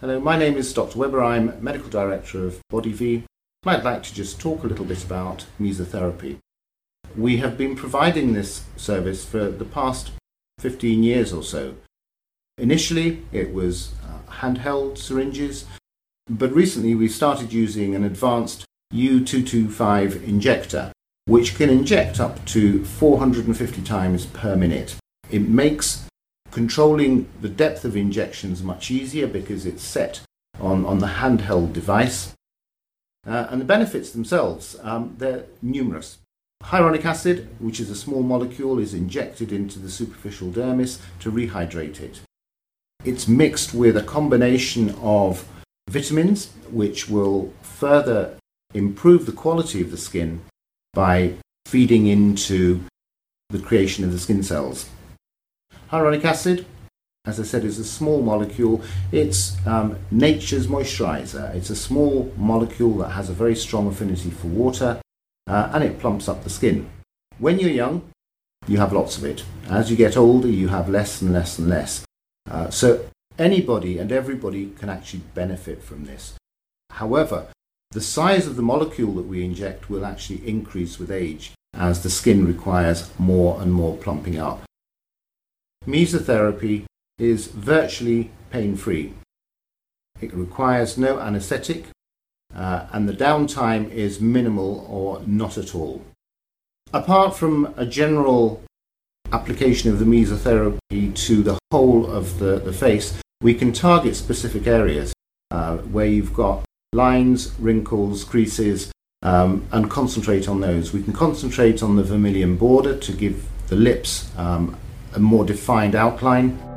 So my name is Dr. Weber. I'm Medical Director of Bodyvie. I'd like to just talk a little bit about mesotherapy. We have been providing this service for the past 15 years or so. Initially, it was uh, handheld syringes, but recently we started using an advanced U225 injector, which can inject up to 450 times per minute. It makes controlling the depth of injections much easier because it's set on, on the handheld device. Uh, and the benefits themselves, um, they're numerous. Hyaluronic acid, which is a small molecule, is injected into the superficial dermis to rehydrate it. It's mixed with a combination of vitamins, which will further improve the quality of the skin by feeding into the creation of the skin cells. Hyaluronic acid, as I said, is a small molecule. It's um, nature's moisturizer. It's a small molecule that has a very strong affinity for water uh, and it plumps up the skin. When you're young, you have lots of it. As you get older, you have less and less and less. Uh, so anybody and everybody can actually benefit from this. However, the size of the molecule that we inject will actually increase with age as the skin requires more and more plumping up mesotherapy is virtually pain free. It requires no anesthetic uh, and the downtime is minimal or not at all. Apart from a general application of the mesotherapy to the whole of the, the face, we can target specific areas uh, where you've got lines, wrinkles, creases, um, and concentrate on those. We can concentrate on the vermilion border to give the lips um, a more defined outline.